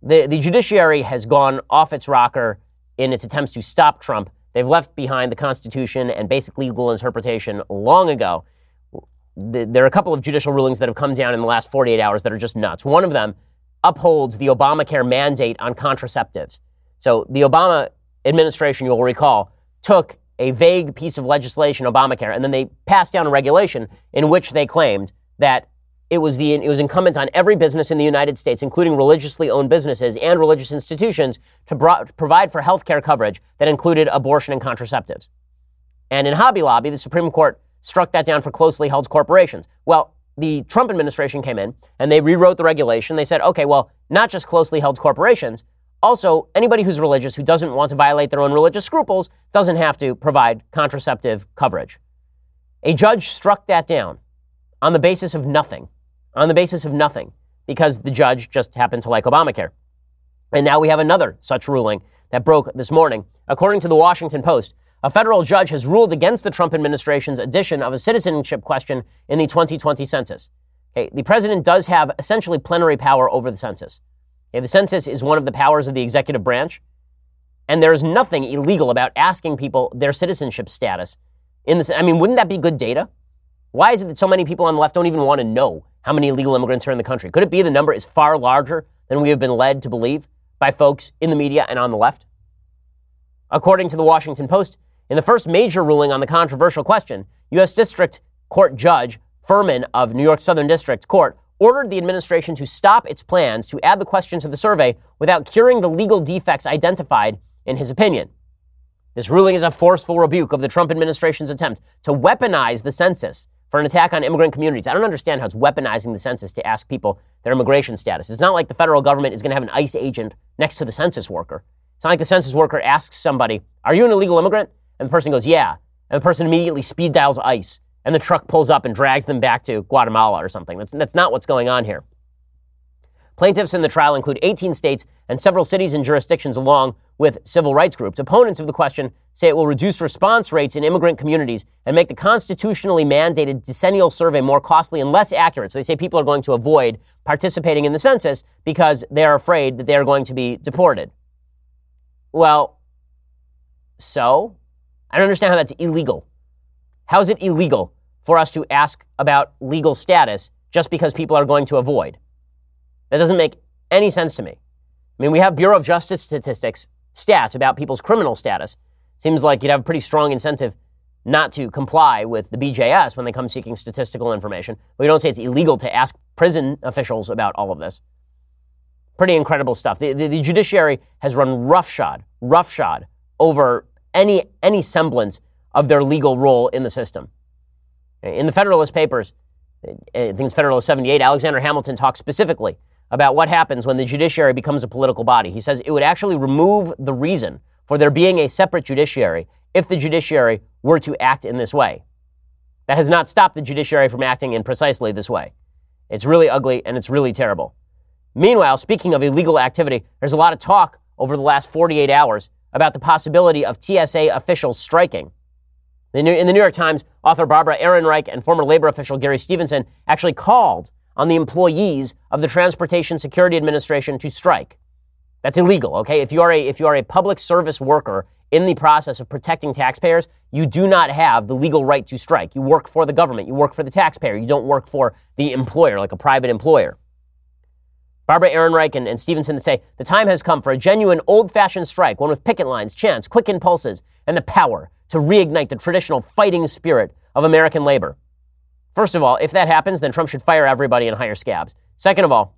the, the judiciary has gone off its rocker in its attempts to stop Trump They've left behind the Constitution and basic legal interpretation long ago. There are a couple of judicial rulings that have come down in the last 48 hours that are just nuts. One of them upholds the Obamacare mandate on contraceptives. So the Obama administration, you'll recall, took a vague piece of legislation, Obamacare, and then they passed down a regulation in which they claimed that it was, the, it was incumbent on every business in the United States, including religiously owned businesses and religious institutions, to bro- provide for health care coverage that included abortion and contraceptives. And in Hobby Lobby, the Supreme Court struck that down for closely held corporations. Well, the Trump administration came in and they rewrote the regulation. They said, okay, well, not just closely held corporations, also anybody who's religious who doesn't want to violate their own religious scruples doesn't have to provide contraceptive coverage. A judge struck that down on the basis of nothing on the basis of nothing because the judge just happened to like Obamacare. And now we have another such ruling that broke this morning. According to the Washington Post, a federal judge has ruled against the Trump administration's addition of a citizenship question in the 2020 census. Okay, the president does have essentially plenary power over the census. Okay, the census is one of the powers of the executive branch, and there is nothing illegal about asking people their citizenship status. In the, I mean, wouldn't that be good data? Why is it that so many people on the left don't even want to know how many illegal immigrants are in the country? Could it be the number is far larger than we have been led to believe by folks in the media and on the left? According to the Washington Post, in the first major ruling on the controversial question, U.S. District Court Judge Furman of New York Southern District Court ordered the administration to stop its plans to add the question to the survey without curing the legal defects identified in his opinion. This ruling is a forceful rebuke of the Trump administration's attempt to weaponize the census for an attack on immigrant communities. I don't understand how it's weaponizing the census to ask people their immigration status. It's not like the federal government is going to have an ICE agent next to the census worker. It's not like the census worker asks somebody, Are you an illegal immigrant? And the person goes, Yeah. And the person immediately speed dials ICE, and the truck pulls up and drags them back to Guatemala or something. That's, that's not what's going on here. Plaintiffs in the trial include 18 states and several cities and jurisdictions, along with civil rights groups. Opponents of the question say it will reduce response rates in immigrant communities and make the constitutionally mandated decennial survey more costly and less accurate. So they say people are going to avoid participating in the census because they're afraid that they're going to be deported. Well, so I don't understand how that's illegal. How is it illegal for us to ask about legal status just because people are going to avoid? That doesn't make any sense to me. I mean, we have Bureau of Justice statistics stats about people's criminal status, seems like you'd have a pretty strong incentive not to comply with the BJS when they come seeking statistical information. We don't say it's illegal to ask prison officials about all of this. Pretty incredible stuff. The, the, the judiciary has run roughshod, roughshod over any, any semblance of their legal role in the system. In the Federalist Papers, eh, I think it's Federalist 78, Alexander Hamilton talks specifically about what happens when the judiciary becomes a political body. He says it would actually remove the reason for there being a separate judiciary if the judiciary were to act in this way. That has not stopped the judiciary from acting in precisely this way. It's really ugly and it's really terrible. Meanwhile, speaking of illegal activity, there's a lot of talk over the last 48 hours about the possibility of TSA officials striking. In the New York Times, author Barbara Ehrenreich and former labor official Gary Stevenson actually called on the employees of the Transportation Security Administration to strike. That's illegal, okay? If you are a, if you are a public service worker in the process of protecting taxpayers, you do not have the legal right to strike. You work for the government, you work for the taxpayer, you don't work for the employer, like a private employer. Barbara Ehrenreich and, and Stevenson say the time has come for a genuine old fashioned strike, one with picket lines, chants, quick impulses, and the power to reignite the traditional fighting spirit of American labor. First of all, if that happens, then Trump should fire everybody and hire scabs. Second of all,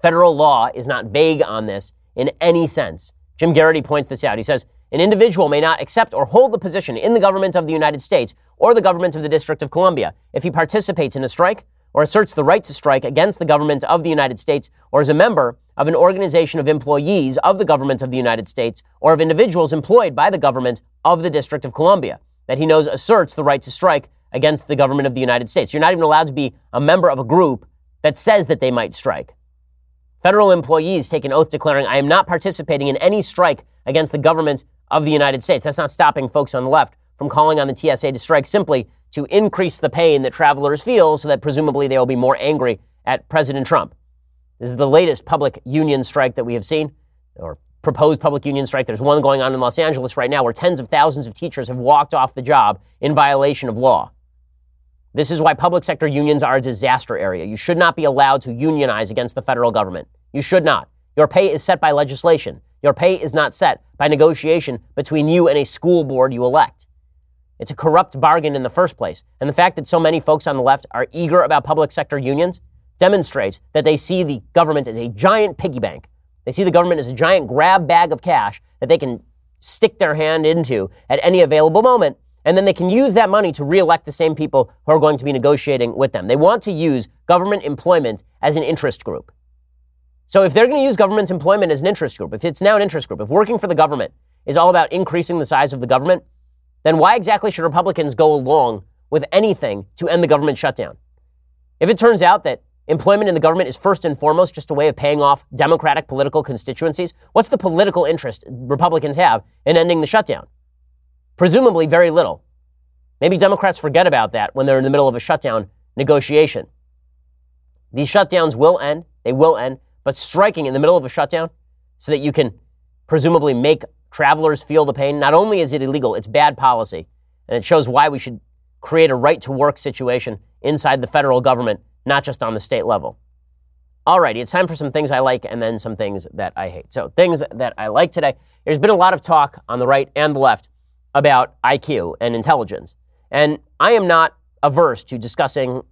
federal law is not vague on this in any sense. Jim Geraghty points this out. He says, an individual may not accept or hold the position in the government of the United States or the government of the District of Columbia if he participates in a strike or asserts the right to strike against the government of the United States or is a member of an organization of employees of the government of the United States or of individuals employed by the government of the District of Columbia that he knows asserts the right to strike against the government of the United States. You're not even allowed to be a member of a group that says that they might strike. Federal employees take an oath declaring, I am not participating in any strike against the government of the United States. That's not stopping folks on the left from calling on the TSA to strike simply to increase the pain that travelers feel so that presumably they will be more angry at President Trump. This is the latest public union strike that we have seen, or proposed public union strike. There's one going on in Los Angeles right now where tens of thousands of teachers have walked off the job in violation of law. This is why public sector unions are a disaster area. You should not be allowed to unionize against the federal government. You should not. Your pay is set by legislation. Your pay is not set by negotiation between you and a school board you elect. It's a corrupt bargain in the first place. And the fact that so many folks on the left are eager about public sector unions demonstrates that they see the government as a giant piggy bank. They see the government as a giant grab bag of cash that they can stick their hand into at any available moment. And then they can use that money to reelect the same people who are going to be negotiating with them. They want to use government employment as an interest group. So if they're going to use government employment as an interest group, if it's now an interest group, if working for the government is all about increasing the size of the government, then why exactly should Republicans go along with anything to end the government shutdown? If it turns out that employment in the government is first and foremost just a way of paying off Democratic political constituencies, what's the political interest Republicans have in ending the shutdown? Presumably very little. Maybe Democrats forget about that when they're in the middle of a shutdown negotiation. These shutdowns will end. They will end. But striking in the middle of a shutdown so that you can presumably make travelers feel the pain, not only is it illegal, it's bad policy. And it shows why we should create a right to work situation inside the federal government, not just on the state level. Alrighty, it's time for some things I like and then some things that I hate. So, things that I like today. There's been a lot of talk on the right and the left about IQ and intelligence. And I am not averse to discussing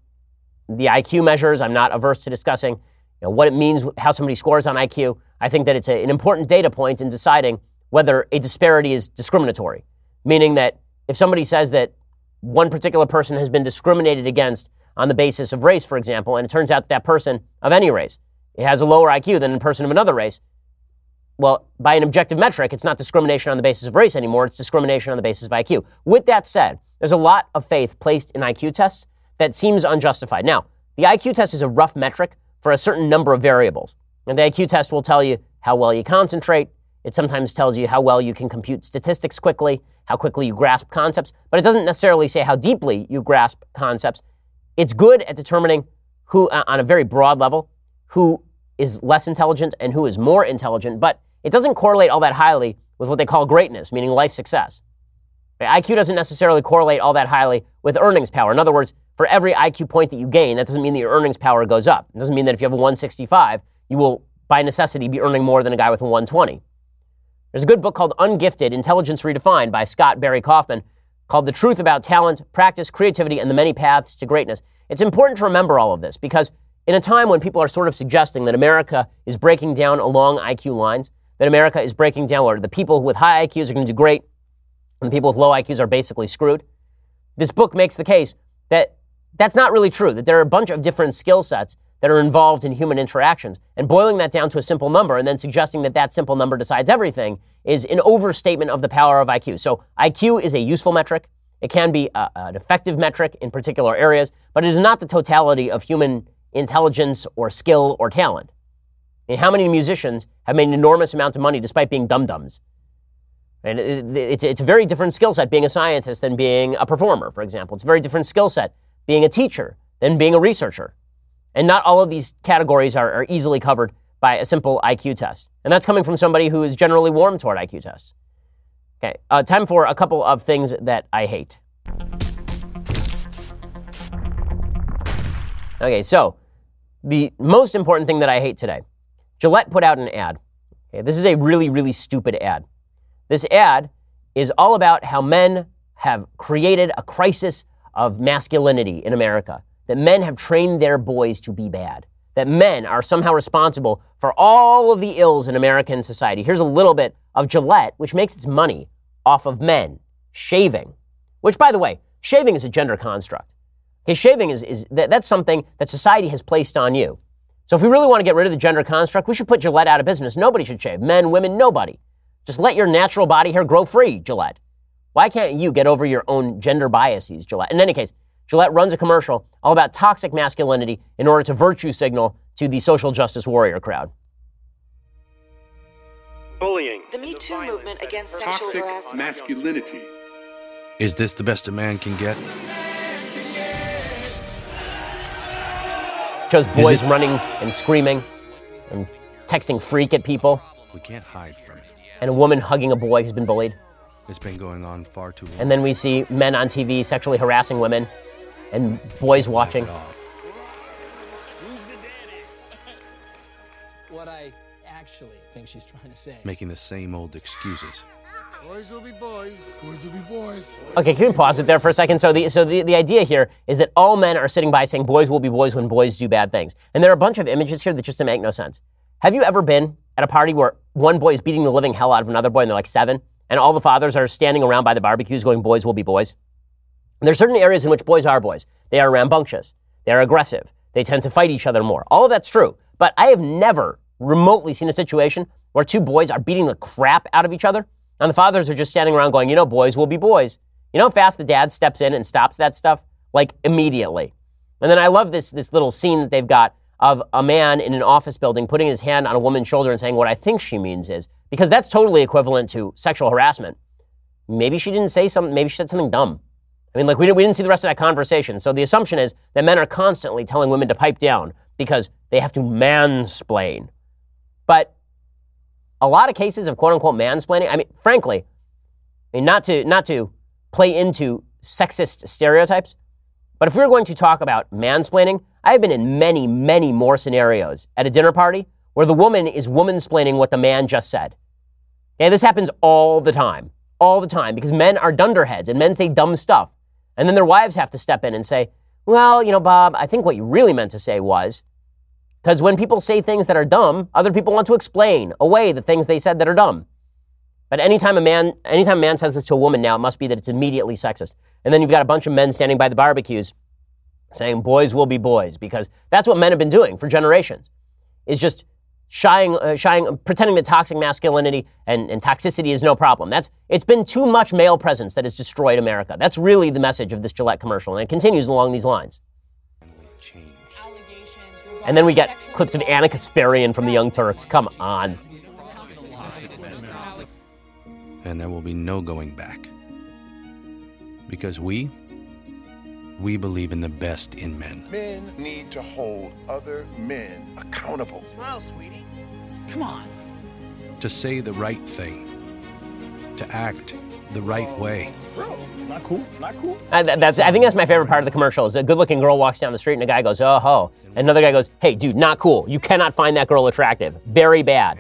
the IQ measures. I'm not averse to discussing you know, what it means, how somebody scores on IQ. I think that it's a, an important data point in deciding whether a disparity is discriminatory, meaning that if somebody says that one particular person has been discriminated against on the basis of race, for example, and it turns out that, that person of any race has a lower IQ than a person of another race, well, by an objective metric, it's not discrimination on the basis of race anymore, it's discrimination on the basis of IQ. With that said, there's a lot of faith placed in IQ tests that seems unjustified. Now, the IQ test is a rough metric for a certain number of variables. And the IQ test will tell you how well you concentrate, it sometimes tells you how well you can compute statistics quickly, how quickly you grasp concepts, but it doesn't necessarily say how deeply you grasp concepts. It's good at determining who, uh, on a very broad level, who is less intelligent and who is more intelligent, but it doesn't correlate all that highly with what they call greatness, meaning life success. IQ doesn't necessarily correlate all that highly with earnings power. In other words, for every IQ point that you gain, that doesn't mean that your earnings power goes up. It doesn't mean that if you have a 165, you will, by necessity, be earning more than a guy with a 120. There's a good book called Ungifted Intelligence Redefined by Scott Barry Kaufman called The Truth About Talent, Practice, Creativity, and the Many Paths to Greatness. It's important to remember all of this because in a time when people are sort of suggesting that America is breaking down along IQ lines, that America is breaking down where the people with high IQs are going to do great and the people with low IQs are basically screwed, this book makes the case that that's not really true, that there are a bunch of different skill sets that are involved in human interactions. And boiling that down to a simple number and then suggesting that that simple number decides everything is an overstatement of the power of IQ. So IQ is a useful metric. It can be a, an effective metric in particular areas, but it is not the totality of human intelligence or skill or talent. Mean, how many musicians have made an enormous amount of money despite being dum dums? And it's, it's a very different skill set being a scientist than being a performer, for example. It's a very different skill set being a teacher than being a researcher. And not all of these categories are, are easily covered by a simple IQ test. And that's coming from somebody who is generally warm toward IQ tests. Okay, uh, time for a couple of things that I hate. Okay, so the most important thing that I hate today Gillette put out an ad. Okay, this is a really, really stupid ad. This ad is all about how men have created a crisis of masculinity in America, that men have trained their boys to be bad, that men are somehow responsible for all of the ills in American society. Here's a little bit of Gillette, which makes its money off of men shaving, which, by the way, shaving is a gender construct. Okay, shaving is, is that, that's something that society has placed on you. So if we really want to get rid of the gender construct, we should put Gillette out of business. Nobody should shave. Men, women, nobody. Just let your natural body hair grow free, Gillette. Why can't you get over your own gender biases, Gillette? In any case, Gillette runs a commercial all about toxic masculinity in order to virtue signal to the social justice warrior crowd.
Bullying.
The Me Too movement against sexual
Toxic
harassment.
masculinity.
Is this the best a man can get?
Shows boys
it-
running and screaming and texting freak at people,
We can't hide from it.
and a woman hugging a boy who's been bullied.
It's been going on far too long.
And then we see men on TV sexually harassing women and boys watching.
What I actually think she's trying to say.
Making the same old excuses.
Boys will be boys. Boys will be boys.
Okay, can we pause it there for a second? So the so the, the idea here is that all men are sitting by saying boys will be boys when boys do bad things. And there are a bunch of images here that just make no sense. Have you ever been at a party where one boy is beating the living hell out of another boy and they're like seven, and all the fathers are standing around by the barbecues going, boys will be boys? And there are certain areas in which boys are boys. They are rambunctious. They are aggressive. They tend to fight each other more. All of that's true. But I have never remotely seen a situation where two boys are beating the crap out of each other, and the fathers are just standing around going, you know, boys will be boys. You know how fast the dad steps in and stops that stuff? Like immediately. And then I love this, this little scene that they've got of a man in an office building putting his hand on a woman's shoulder and saying, what I think she means is, because that's totally equivalent to sexual harassment. Maybe she didn't say something, maybe she said something dumb. I mean, like, we didn't, we didn't see the rest of that conversation. So the assumption is that men are constantly telling women to pipe down because they have to mansplain. But a lot of cases of quote unquote mansplaining, I mean, frankly, I mean, not to, not to play into sexist stereotypes, but if we were going to talk about mansplaining, I have been in many, many more scenarios at a dinner party where the woman is womansplaining what the man just said. Okay, this happens all the time, all the time, because men are dunderheads and men say dumb stuff. And then their wives have to step in and say, well, you know, Bob, I think what you really meant to say was, because when people say things that are dumb, other people want to explain away the things they said that are dumb. But anytime a man, anytime a man says this to a woman now, it must be that it's immediately sexist. And then you've got a bunch of men standing by the barbecues saying boys will be boys because that's what men have been doing for generations. Is just shying, uh, shying, pretending that toxic masculinity and, and toxicity is no problem. That's it's been too much male presence that has destroyed America. That's really the message of this Gillette commercial, and it continues along these lines. And then we get clips of Ana Kasparian from the Young Turks. Come on.
And there will be no going back. Because we, we believe in the best in men.
Men need to hold other men accountable.
Smile, sweetie. Come on.
To say the right thing. To act the right way.
Not cool. Not cool.
Uh, that- that's, I think that's my favorite part of the commercial. Is a good-looking girl walks down the street and a guy goes, "Oh ho," another guy goes, "Hey, dude, not cool. You cannot find that girl attractive. Very bad."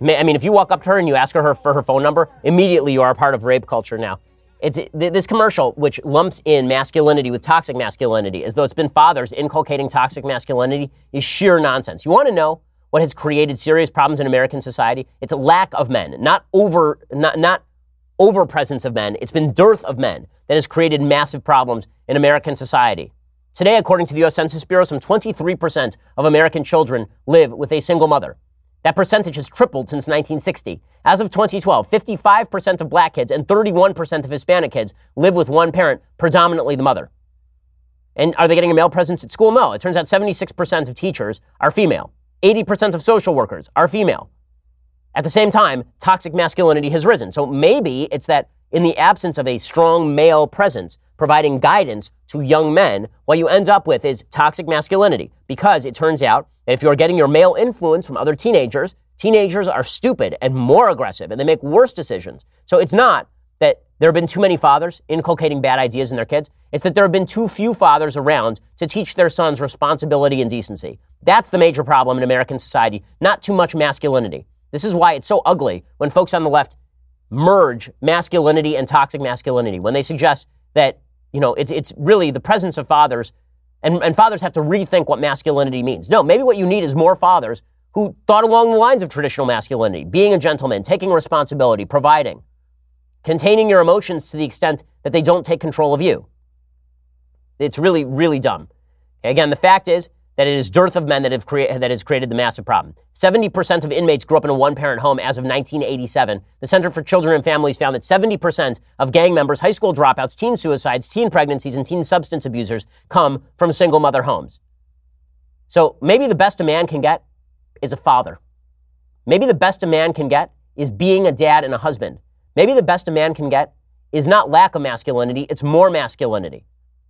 I mean, if you walk up to her and you ask her for her phone number, immediately you are a part of rape culture now. It's this commercial, which lumps in masculinity with toxic masculinity, as though it's been fathers inculcating toxic masculinity, is sheer nonsense. You want to know what has created serious problems in American society? It's a lack of men, not over, not, not over presence of men. It's been dearth of men that has created massive problems in American society. Today, according to the U.S. Census Bureau, some 23% of American children live with a single mother. That percentage has tripled since 1960. As of 2012, 55% of black kids and 31% of Hispanic kids live with one parent, predominantly the mother. And are they getting a male presence at school? No. It turns out 76% of teachers are female. 80% of social workers are female. At the same time, toxic masculinity has risen. So maybe it's that in the absence of a strong male presence providing guidance to young men, what you end up with is toxic masculinity. Because it turns out that if you're getting your male influence from other teenagers, teenagers are stupid and more aggressive and they make worse decisions. So it's not that there have been too many fathers inculcating bad ideas in their kids. It's that there have been too few fathers around to teach their sons responsibility and decency. That's the major problem in American society, not too much masculinity. This is why it's so ugly when folks on the left merge masculinity and toxic masculinity, when they suggest that, you know, it's, it's really the presence of fathers and, and fathers have to rethink what masculinity means. No, maybe what you need is more fathers who thought along the lines of traditional masculinity, being a gentleman, taking responsibility, providing, containing your emotions to the extent that they don't take control of you. It's really, really dumb. Again, the fact is, that it is dearth of men that, have crea- that has created the massive problem. 70% of inmates grew up in a one parent home as of 1987. The Center for Children and Families found that 70% of gang members, high school dropouts, teen suicides, teen pregnancies, and teen substance abusers come from single mother homes. So maybe the best a man can get is a father. Maybe the best a man can get is being a dad and a husband. Maybe the best a man can get is not lack of masculinity, it's more masculinity.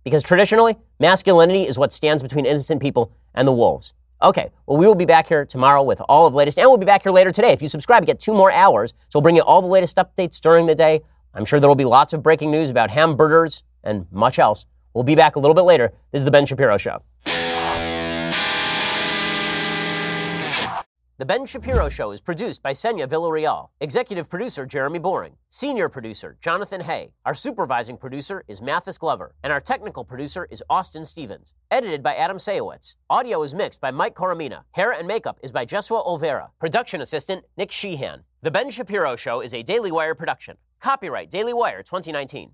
Because traditionally, masculinity is what stands between innocent people and the wolves. Okay, well, we will be back here tomorrow with all of the latest, and we'll be back here later today. If you subscribe, you get two more hours. So we'll bring you all the latest updates during the day. I'm sure there will be lots of breaking news about hamberders and much else. We'll be back a little bit later. This is The Ben Shapiro Show. The Ben Shapiro Show is produced by Senya Villarreal, executive producer Jeremy Boring, senior producer Jonathan Hay. Our supervising producer is Mathis Glover, and our technical producer is Austin Stevens. Edited by Adam Sayowitz. Audio is mixed by Mike Coromina. Hair and makeup is by Jesua Olvera. Production assistant Nick Sheehan. The Ben Shapiro Show is a Daily Wire production. Copyright Daily Wire 2019.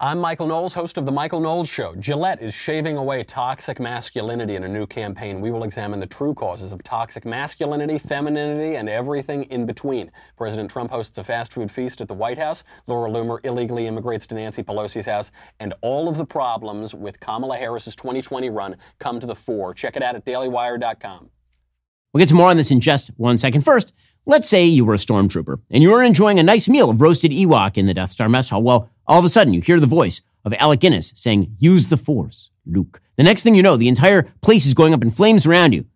I'm Michael Knowles, host of The Michael Knowles Show. Gillette is shaving away toxic masculinity in a new campaign. We will examine the true causes of toxic masculinity, femininity, and everything in between. President Trump hosts a fast food feast at the White House. Laura Loomer illegally immigrates to Nancy Pelosi's house. And all of the problems with Kamala Harris's 2020 run come to the fore. Check it out at dailywire.com.
We'll get to more on this in just one second. First, let's say you were a stormtrooper and you were enjoying a nice meal of roasted Ewok in the Death Star mess hall. Well, all of a sudden you hear the voice of Alec Guinness saying, use the force, Luke. The next thing you know, the entire place is going up in flames around you.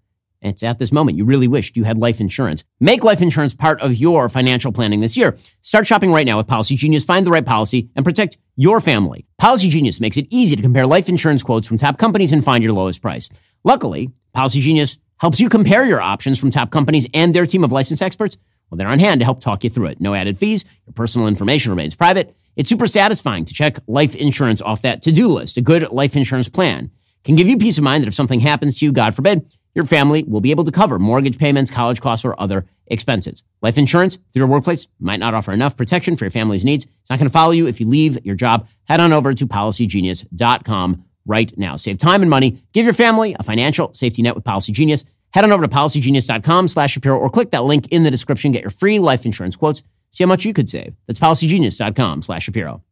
And it's at this moment you really wished you had life insurance. Make life insurance part of your financial planning this year. Start shopping right now with Policy Genius. Find the right policy and protect your family. Policy Genius makes it easy to compare life insurance quotes from top companies and find your lowest price. Luckily, Policy Genius helps you compare your options from top companies and their team of licensed experts. Well, they're on hand to help talk you through it. No added fees. Your personal information remains private. It's super satisfying to check life insurance off that to-do list. A good life insurance plan can give you peace of mind that if something happens to you, God forbid, your family will be able to cover mortgage payments, college costs, or other expenses. Life insurance through your workplace might not offer enough protection for your family's needs. It's not going to follow you if you leave your job. Head on over to policygenius.com right now. Save time and money. Give your family a financial safety net with Policy Genius. Head on over to policygenius.com slash Shapiro or click that link in the description. Get your free life insurance quotes. See how much you could save. That's policygenius.com slash Shapiro.